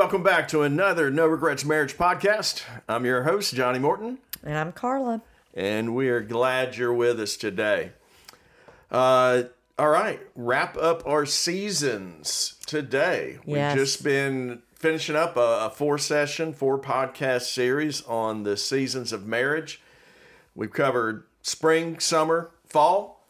welcome back to another No Regrets Marriage podcast. I'm your host, Johnny Morton, And I'm Carla. and we are glad you're with us today. Uh, all right, wrap up our seasons today. Yes. We've just been finishing up a, a four session, four podcast series on the seasons of marriage. We've covered spring, summer, fall,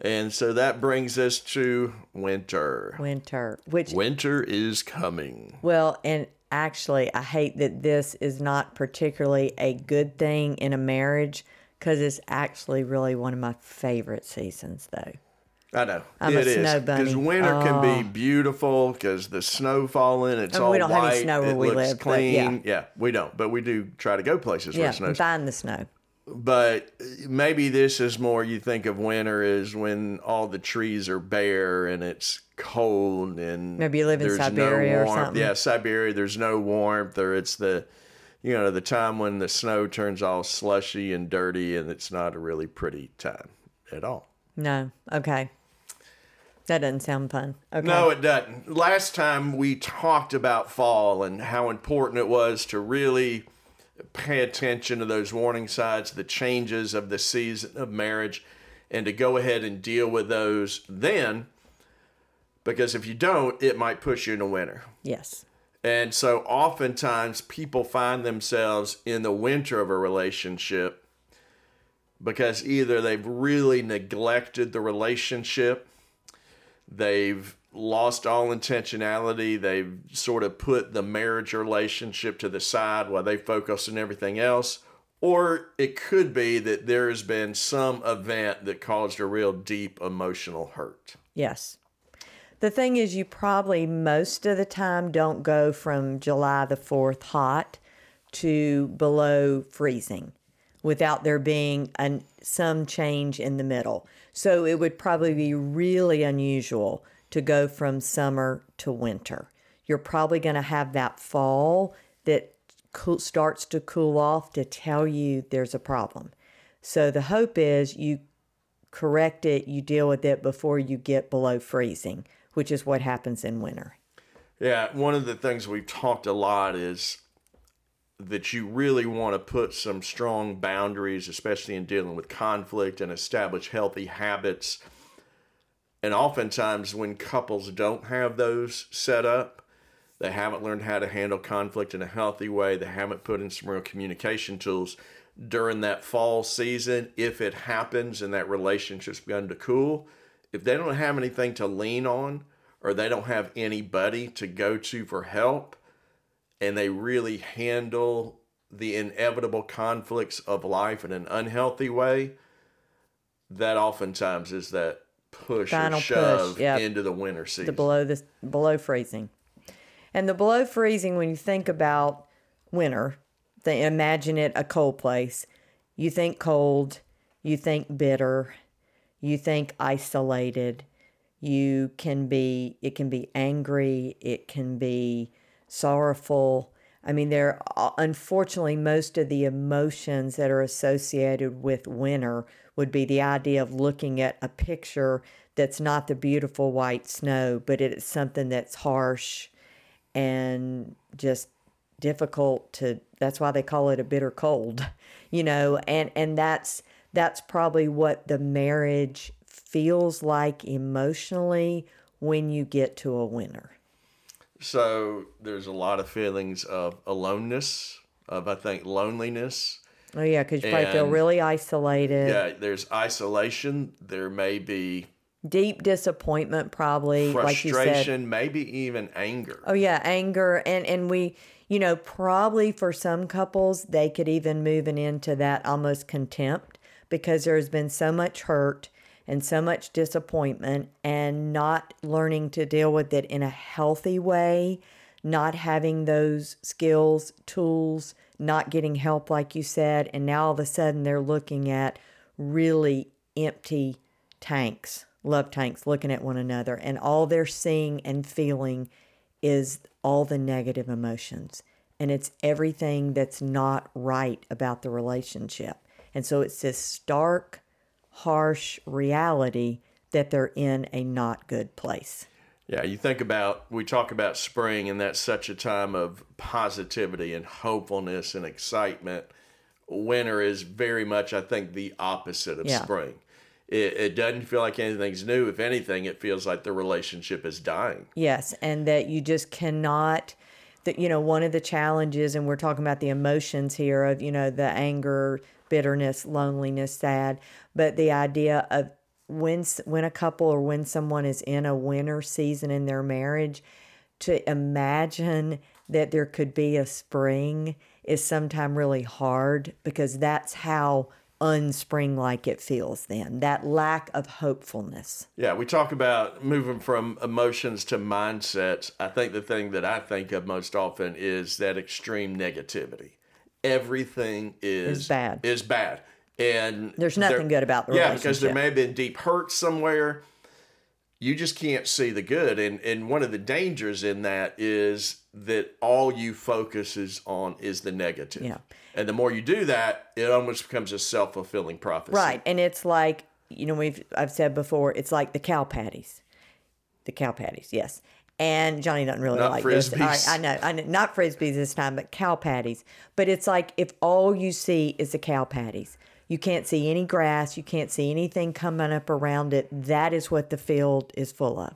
and so that brings us to winter. Winter, which, Winter is coming. well, and actually, I hate that this is not particularly a good thing in a marriage because it's actually really one of my favorite seasons, though. I know I'm a it is snow because winter can be Oh. beautiful because the snow falling. It's I mean, all we don't have white. any snow where it we looks live, but yeah. clean. yeah, we don't, but we do try to go places where Yeah, it snows. find the snow. But maybe this is more. You think of winter is when all the trees are bare and it's cold and Maybe you live in there's Siberia no or warmth. something. Yeah, Siberia. There's no warmth, or it's the you know the time when the snow turns all slushy and dirty, and it's not a really pretty time at all. No. Okay. That doesn't sound fun. Okay. No, it doesn't. Last time we talked about fall and how important it was to really pay attention to those warning signs, the changes of the season of marriage, and to go ahead and deal with those then. Because if you don't, it might push you into winter. Yes. And so oftentimes people find themselves in the winter of a relationship because either they've really neglected the relationship, they've lost all intentionality, they've sort of put the marriage relationship to the side while they focus on everything else. Or it could be that there has been some event that caused a real deep emotional hurt. Yes. The thing is, you probably most of the time don't go from July the 4th hot to below freezing without there being an, some change in the middle. So it would probably be really unusual to go from summer to winter. You're probably going to have that fall that starts to cool off to tell you there's a problem. So the hope is you correct it, you deal with it before you get below freezing, which is what happens in winter. Yeah, one of the things we've talked a lot is that you really want to put some strong boundaries, especially in dealing with conflict and establish healthy habits. And oftentimes, when couples don't have those set up, they haven't learned how to handle conflict in a healthy way, they haven't put in some real communication tools during that fall season. If it happens and that relationship's begun to cool, if they don't have anything to lean on or they don't have anybody to go to for help, and they really handle the inevitable conflicts of life in an unhealthy way, that oftentimes is that push Final or push, shove yep. into the winter season. The below this below freezing, and the below freezing. When you think about winter, they imagine it a cold place. You think cold, you think bitter, you think isolated. You can be. It can be angry. It can be sorrowful. I mean, there. Unfortunately, most of the emotions that are associated with winter would be the idea of looking at a picture that's not the beautiful white snow, but it's something that's harsh and just difficult to that's why they call it a bitter cold you know and and that's that's probably what the marriage feels like emotionally when you get to a winter So there's a lot of feelings of aloneness, of I think loneliness. oh yeah because you probably feel really isolated Yeah, there's isolation. There may be deep disappointment probably like frustration, maybe even anger. Oh yeah, anger and and we, you know, probably for some couples they could even moving into that almost contempt because there's been so much hurt and so much disappointment and not learning to deal with it in a healthy way, not having those skills, tools, not getting help like you said, and now all of a sudden they're looking at really empty tanks, love tanks, looking at one another, and all they're seeing and feeling is all the negative emotions. And it's everything that's not right about the relationship. And so it's this stark, harsh reality that they're in a not good place. Yeah, you think about, we talk about spring, and that's such a time of positivity and hopefulness and excitement. Winter is very much, I think, the opposite of Yeah. spring. It, it doesn't feel like anything's new. If anything, it feels like the relationship is dying. Yes, and that you just cannot that you know one of the challenges and we're talking about the emotions here of you know the anger, bitterness, loneliness, sad, but the idea of when when a couple or when someone is in a winter season in their marriage to imagine that there could be a spring is sometimes really hard because that's how unspring like it feels then that lack of hopefulness Yeah, we talk about moving from emotions to mindsets. I think the thing that I think of most often is that extreme negativity. Everything is, Is bad. Is bad. And There's nothing good about the Yeah, because there may have been deep hurt somewhere. You just can't see the good. And and one of the dangers in that is that all you focus is on is the negative. Yeah. And the more you do that, it almost becomes a self fulfilling prophecy. Right. And it's like, you know, we've I've said before, it's like the cow patties. The cow patties, yes. And Johnny doesn't really Not like this. All right, I know, I know, not frisbees this time, but cow patties. But it's like if all you see is the cow patties, you can't see any grass, you can't see anything coming up around it. That is what the field is full of.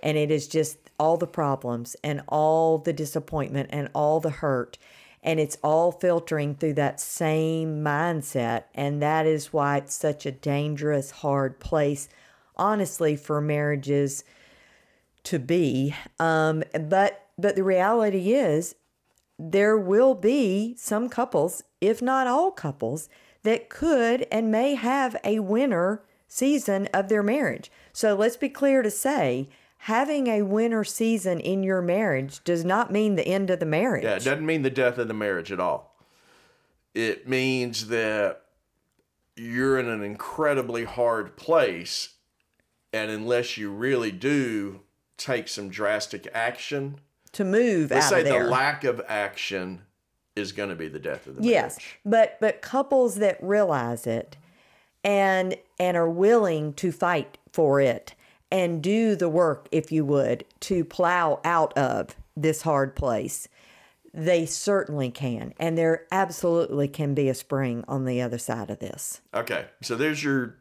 And it is just all the problems and all the disappointment and all the hurt. And it's all filtering through that same mindset. And that is why it's such a dangerous, hard place, honestly, for marriages to be. Um, but but the reality is there will be some couples, if not all couples, that could and may have a winter season of their marriage. So let's be clear to say having a winter season in your marriage does not mean the end of the marriage. Yeah, it doesn't mean the death of the marriage at all. It means that you're in an incredibly hard place, and unless you really do take some drastic action, to move let's out say of there. the lack of action is going to be the death of the Yes, marriage. but but couples that realize it and and are willing to fight for it and do the work, if you would, to plow out of this hard place, they certainly can, and there absolutely can be a spring on the other side of this. Okay, so there's your.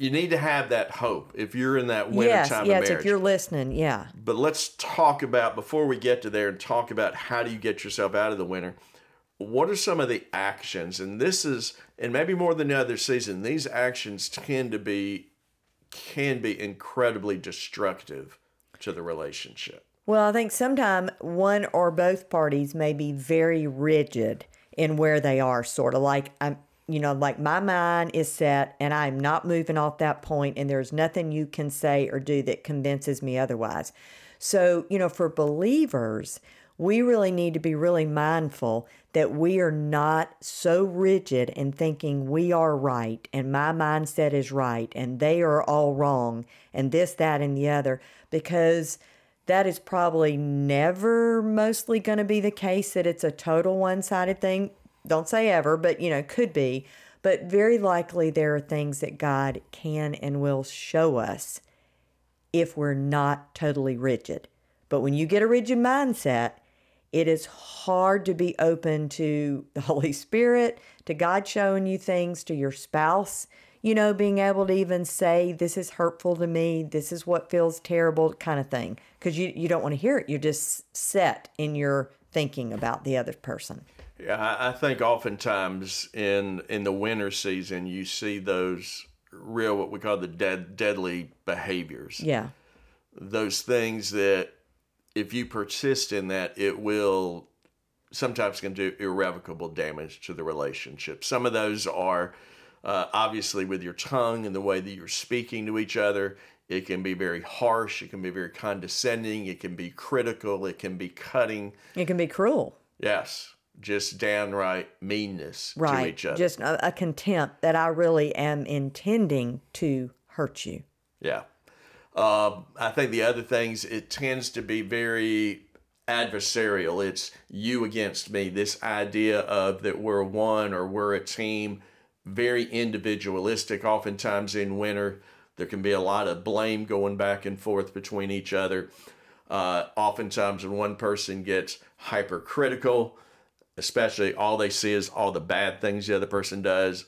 You need to have that hope if you're in that winter yes, time yes, of marriage. if you're listening, yeah. But let's talk about before we get to there and talk about how do you get yourself out of the winter. What are some of the actions? And this is, and maybe more than the other season, these actions tend to be, can be incredibly destructive to the relationship. Well, I think sometimes one or both parties may be very rigid in where they are, sort of like I'm, you know, like my mind is set and I'm not moving off that point, and there's nothing you can say or do that convinces me otherwise. So, you know, for believers, we really need to be really mindful that we are not so rigid in thinking we are right and my mindset is right and they are all wrong and this, that, and the other, because that is probably never mostly going to be the case that it's a total one sided thing. Don't say ever, but you know, could be. But very likely there are things that God can and will show us if we're not totally rigid. But when you get a rigid mindset, it is hard to be open to the Holy Spirit, to God showing you things, to your spouse, you know, being able to even say, This is hurtful to me, this is what feels terrible, kind of thing. Because you, you don't want to hear it. You're just set in your thinking about the other person. Yeah, I, think oftentimes in in the winter season you see those real what we call the dead deadly behaviors. Yeah. those things that if you persist in that, it will sometimes can do irrevocable damage to the relationship. Some of those are uh, obviously with your tongue and the way that you're speaking to each other. It can be very harsh. It can be very condescending. It can be critical. It can be cutting. It can be cruel. Yes, just downright meanness to each other. Just a, a contempt that I really am intending to hurt you. Yeah. Um, I think the other things, it tends to be very adversarial. It's you against me. This idea of that we're one or we're a team, very individualistic. Oftentimes in winter, there can be a lot of blame going back and forth between each other. Uh, oftentimes, when one person gets hypercritical, especially all they see is all the bad things the other person does,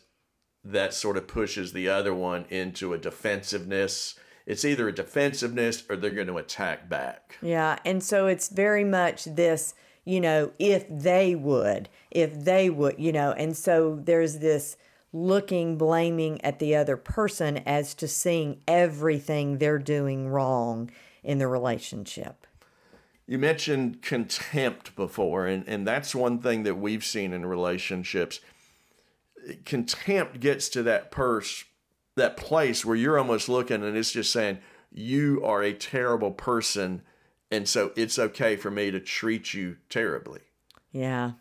that sort of pushes the other one into a defensiveness. It's either a defensiveness or they're going to attack back. Yeah. And so it's very much this, you know, if they would, if they would, you know, and so there's this looking, blaming at the other person as to seeing everything they're doing wrong in the relationship. You mentioned contempt before, and, and that's one thing that we've seen in relationships. Contempt gets to that purse, that place where you're almost looking and it's just saying, You are a terrible person, and so it's okay for me to treat you terribly. Yeah.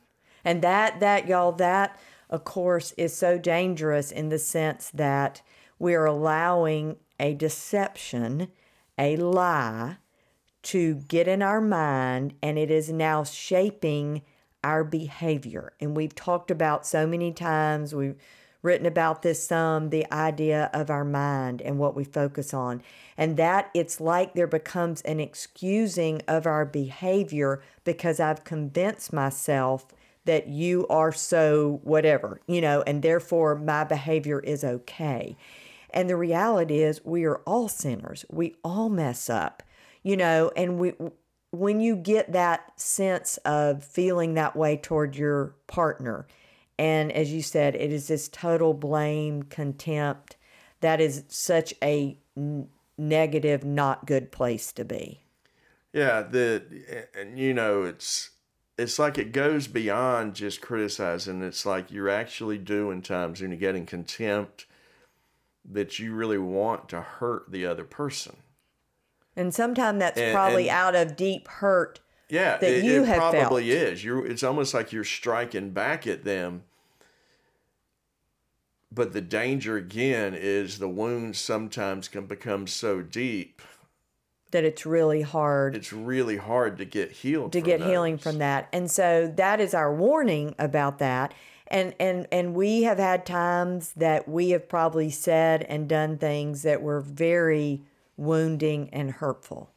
And that that y'all that of course is so dangerous in the sense that we're allowing a deception, a lie to get in our mind and it is now shaping our behavior. And we've talked about so many times, we've written about this some, the idea of our mind and what we focus on. And that it's like there becomes an excusing of our behavior because I've convinced myself that you are so whatever, you know, and therefore my behavior is okay. And the reality is, we are all sinners. We all mess up you know, and we when you get that sense of feeling that way toward your partner, and as you said, it is this total blame, contempt. That is such a n- negative, not good place to be. Yeah, the and you know it's it's like it goes beyond just criticizing. It's like you're actually doing times when you're getting contempt that you really want to hurt the other person. And sometimes that's and, probably and, out of deep hurt. Yeah, that it, you it have probably felt. is. You're. It's almost like you're striking back at them. But the danger again is the wounds sometimes can become so deep that it's really hard. It's really hard to get healed. To get those. healing from that, and so that is our warning about that. And and and we have had times that we have probably said and done things that were very wounding, and hurtful.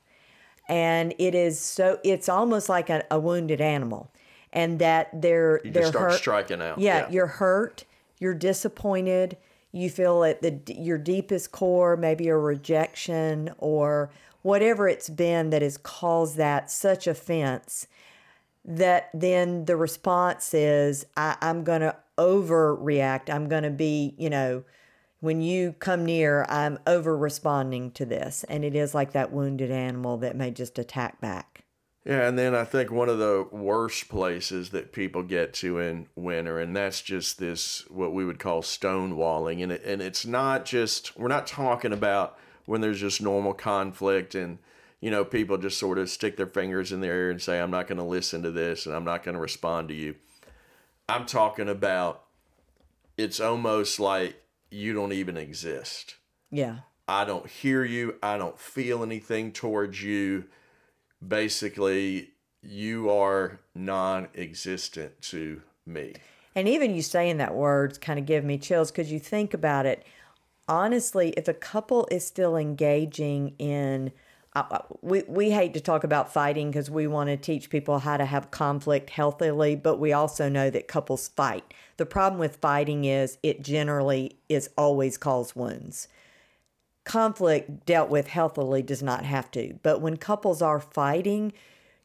And it is so, it's almost like a, a wounded animal. And that they're you they're start hurt. striking out. Yeah, yeah, you're hurt. You're disappointed. You feel at the your deepest core, maybe a rejection or whatever it's been that has caused that such offense that then the response is I, am going to overreact. I'm going to be, you know, when you come near, I'm over responding to this. And it is like that wounded animal that may just attack back. Yeah, and then I think one of the worst places that people get to in winter, and that's just this what we would call stonewalling, and it, and it's not just we're not talking about when there's just normal conflict and you know people just sort of stick their fingers in their ear and say I'm not going to listen to this and I'm not going to respond to you. I'm talking about it's almost like you don't even exist. Yeah. I don't hear you. I don't feel anything towards you. Basically, you are non existent to me. And even you saying that words kind of give me chills because you think about it. Honestly, if a couple is still engaging in uh, we, we hate to talk about fighting because we want to teach people how to have conflict healthily, but we also know that couples fight. The problem with fighting is it generally is always cause wounds. Conflict dealt with healthily does not have to, but when couples are fighting,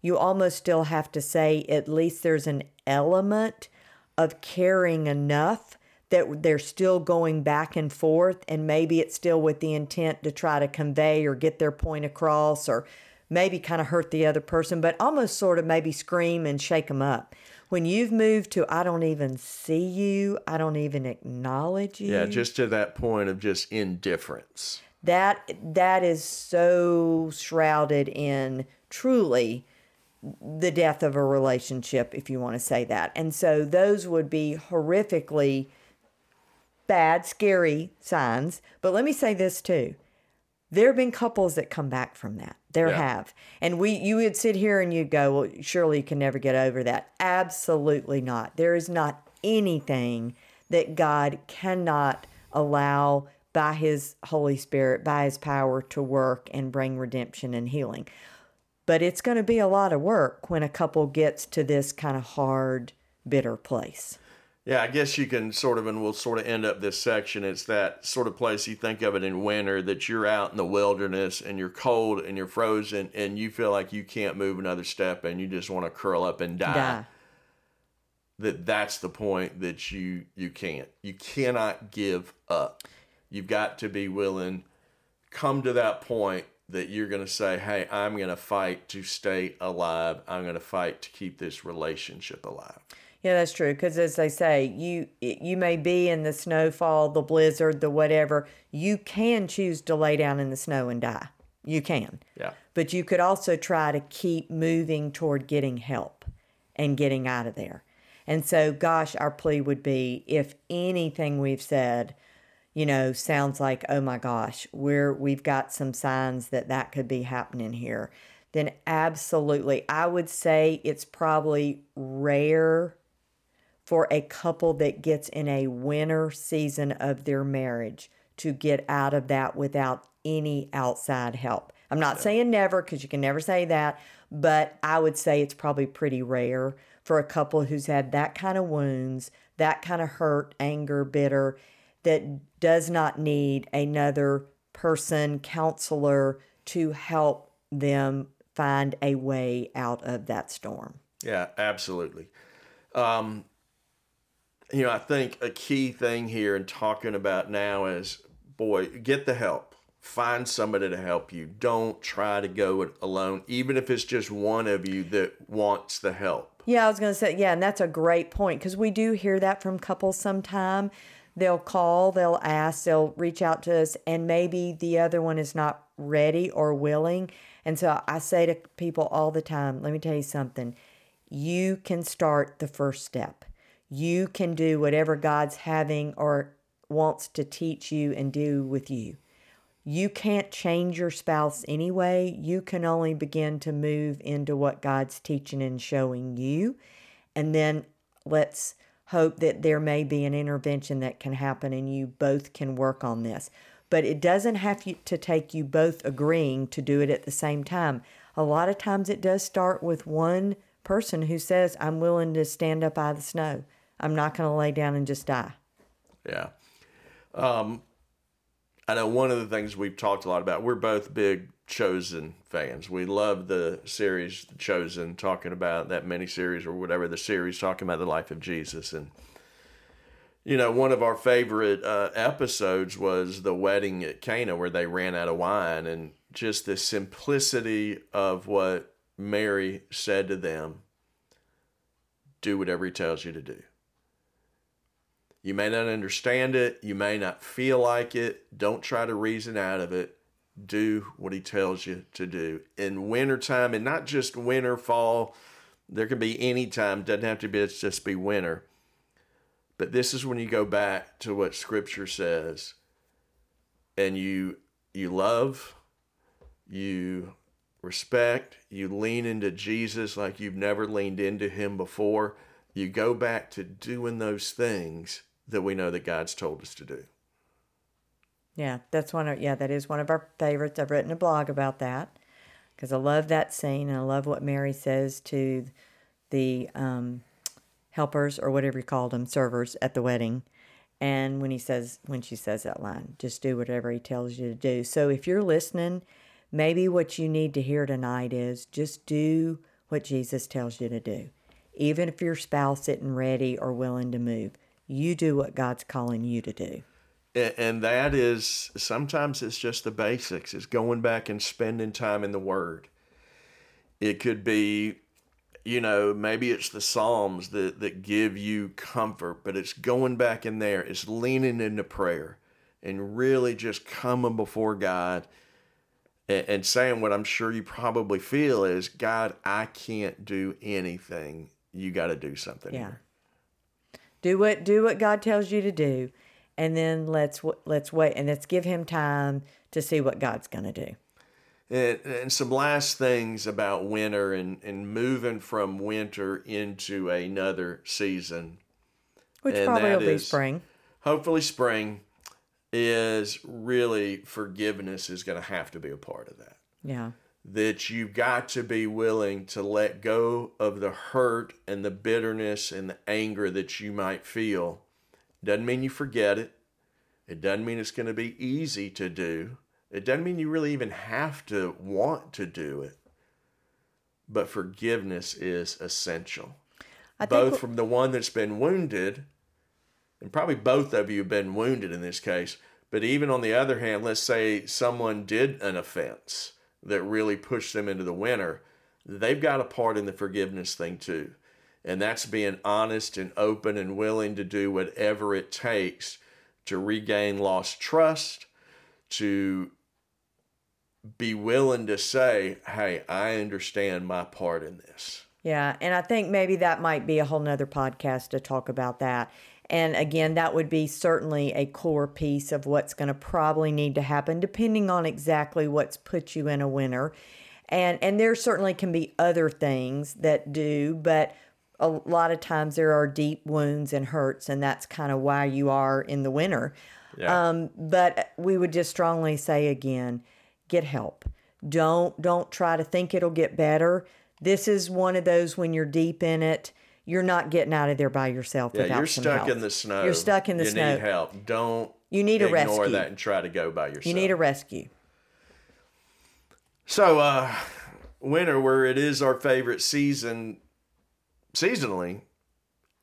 you almost still have to say at least there's an element of caring enough that they're still going back and forth and maybe it's still with the intent to try to convey or get their point across or maybe kind of hurt the other person but almost sort of maybe scream and shake them up. When you've moved to i don't even see you i don't even acknowledge you yeah just to that point of just indifference. That that is so shrouded in truly the death of a relationship if you want to say that. And so those would be horrifically bad, scary signs. But let me say this too. There have been couples that come back from that. There yeah. have. And we you would sit here and you'd go, Well, surely you can never get over that. Absolutely not. There is not anything that God cannot allow by his Holy Spirit, by his power to work and bring redemption and healing. But it's going to be a lot of work when a couple gets to this kind of hard, bitter place. Yeah, I guess you can sort of, and we'll sort of end up this section. It's that sort of place you think of it in winter that you're out in the wilderness and you're cold and you're frozen and you feel like you can't move another step and you just want to curl up and die. Die. That that's the point that you you can't. You cannot give up. You've got to be willing come to that point that you're going to say, "Hey, I'm going to fight to stay alive. I'm going to fight to keep this relationship alive." Yeah, that's true. Because as they say, you you may be in the snowfall, the blizzard, the whatever. You can choose to lay down in the snow and die. You can. Yeah. But you could also try to keep moving toward getting help and getting out of there. And so, gosh, our plea would be if anything we've said, you know, sounds like, oh my gosh, we're we've got some signs that that could be happening here, then absolutely, I would say it's probably rare for a couple that gets in a winter season of their marriage to get out of that without any outside help. I'm not saying never because you can never say that, but I would say it's probably pretty rare for a couple who's had that kind of wounds, that kind of hurt, anger, bitter, that does not need another person, counselor to help them find a way out of that storm. Yeah, absolutely. Um, you know, I think a key thing here in talking about now is, boy, get the help. Find somebody to help you. Don't try to go it alone, even if it's just one of you that wants the help. Yeah, I was going to say, yeah, and that's a great point because we do hear that from couples sometime. They'll call, they'll ask, they'll reach out to us, and maybe the other one is not ready or willing. And so I say to people all the time, let me tell you something. You can start the first step. You can do whatever God's having or wants to teach you and do with you. You can't change your spouse anyway. You can only begin to move into what God's teaching and showing you. And then let's hope that there may be an intervention that can happen and you both can work on this. But it doesn't have to take you both agreeing to do it at the same time. A lot of times it does start with one person who says, I'm willing to stand up out of the snow. I'm not going to lay down and just die. Yeah. Um, I know one of the things we've talked a lot about, we're both big Chosen fans. We love the series The Chosen, talking about that mini series or whatever the series, talking about the life of Jesus. And, you know, one of our favorite uh, episodes was the wedding at Cana where they ran out of wine and just the simplicity of what Mary said to them do whatever he tells you to do. You may not understand it. You may not feel like it. Don't try to reason out of it. Do what he tells you to do. In wintertime, and not just winter, fall, there can be any time. Doesn't have to be it's just be winter. But this is when you go back to what scripture says and you you love, you respect, you lean into Jesus like you've never leaned into him before. You go back to doing those things that we know that God's told us to do. Yeah, that's one of yeah, that is one of our favorites. I've written a blog about that because I love that scene and I love what Mary says to the um, helpers or whatever you called them, servers at the wedding. And when he says when she says that line, just do whatever he tells you to do. So if you're listening, maybe what you need to hear tonight is just do what Jesus tells you to do. Even if your spouse isn't ready or willing to move, you do what God's calling you to do. And that is sometimes it's just the basics. It's going back and spending time in the Word. It could be, you know, maybe it's the Psalms that, that give you comfort, but it's going back in there. It's leaning into prayer and really just coming before God and, saying what I'm sure you probably feel is, God, I can't do anything. You got to do something Yeah. here. Do what do what God tells you to do, and then let's let's wait and let's give Him time to see what God's going to do. And, and some last things about winter and, and moving from winter into another season. Which And probably will be spring. Hopefully, spring is really forgiveness is going to have to be a part of that. Yeah. That you've got to be willing to let go of the hurt and the bitterness and the anger that you might feel. Doesn't mean you forget it. It doesn't mean it's going to be easy to do. It doesn't mean you really even have to want to do it. But forgiveness is essential. Both from the one that's been wounded, and probably both of you have been wounded in this case. But even on the other hand, let's say someone did an offense that really pushed them into the winter, they've got a part in the forgiveness thing too. And that's being honest and open and willing to do whatever it takes to regain lost trust, to be willing to say, hey, I understand my part in this. Yeah. And I think maybe that might be a whole nother podcast to talk about that. And again, that would be certainly a core piece of what's going to probably need to happen, depending on exactly what's put you in a winter. And and there certainly can be other things that do, but a lot of times there are deep wounds and hurts, and that's kind of why you are in the winter. Yeah. Um, but we would just strongly say again, get help. Don't don't try to think it'll get better. This is one of those when you're deep in it you're not getting out of there by yourself. Yeah, you're stuck help. in the snow. You're stuck in the you snow. You need help. Don't. You need a rescue. Ignore that and try to go by yourself. You need a rescue. So, uh, winter, where it is our favorite season, seasonally,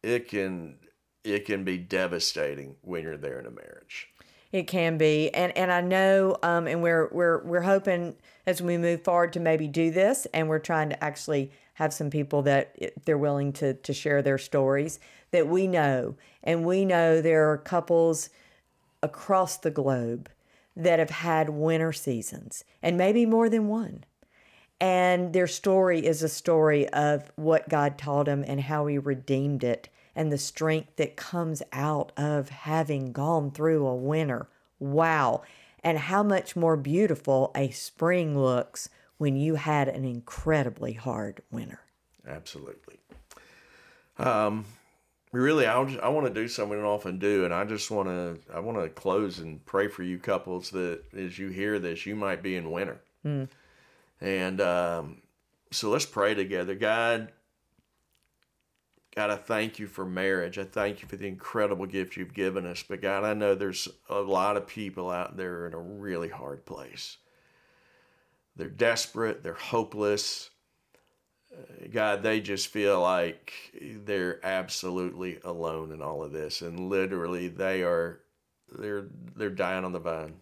it can it can be devastating when you're there in a marriage. It can be, and and I know, um, and we're we're we're hoping as we move forward to maybe do this, and we're trying to actually have some people that eh, they're willing to to share their stories that we know. And we know there are couples across the globe that have had winter seasons and maybe more than one. And their story is a story of what God taught them and how he redeemed it and the strength that comes out of having gone through a winter. Wow. And how much more beautiful a spring looks when you had an incredibly hard winter. Absolutely. Um, really, I, I want to do something I often do, and I just want to I want to close and pray for you couples that as you hear this, you might be in winter. Mm. And um, so let's pray together. God, God, I thank you for marriage. I thank you for the incredible gift you've given us. But God, I know there's a lot of people out there in a really hard place. They're desperate, they're hopeless. Uh, God, they just feel like they're absolutely alone in all of this, and literally they are they're they're dying on the vine.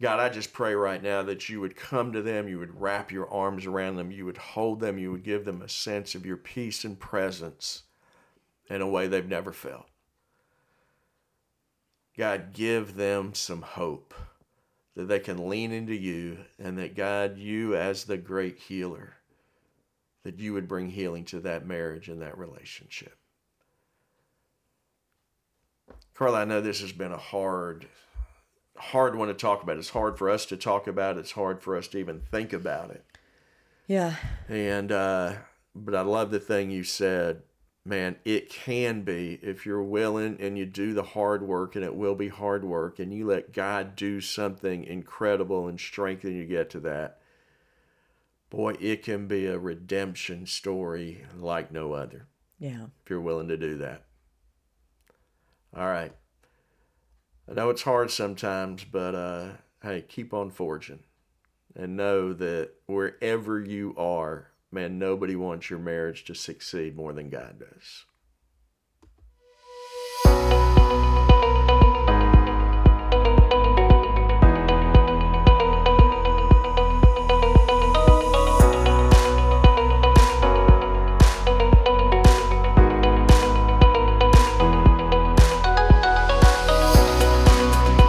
God, I just pray right now that you would come to them, you would wrap your arms around them, you would hold them, you would give them a sense of your peace and presence in a way they've never felt. God, give them some hope that they can lean into you and that God, you as the great healer, that you would bring healing to that marriage and that relationship. Carla, I know this has been a hard, hard one to talk about. It's hard for us to talk about. It's hard for us to even think about it. Yeah. And, uh, but I love the thing you said man, it can be if you're willing and you do the hard work, and it will be hard work, and you let God do something incredible and strengthen you get to that. Boy, it can be a redemption story like no other. Yeah. If you're willing to do that. All right. I know it's hard sometimes, but uh, hey, keep on forging and know that wherever you are, man, nobody wants your marriage to succeed more than God does.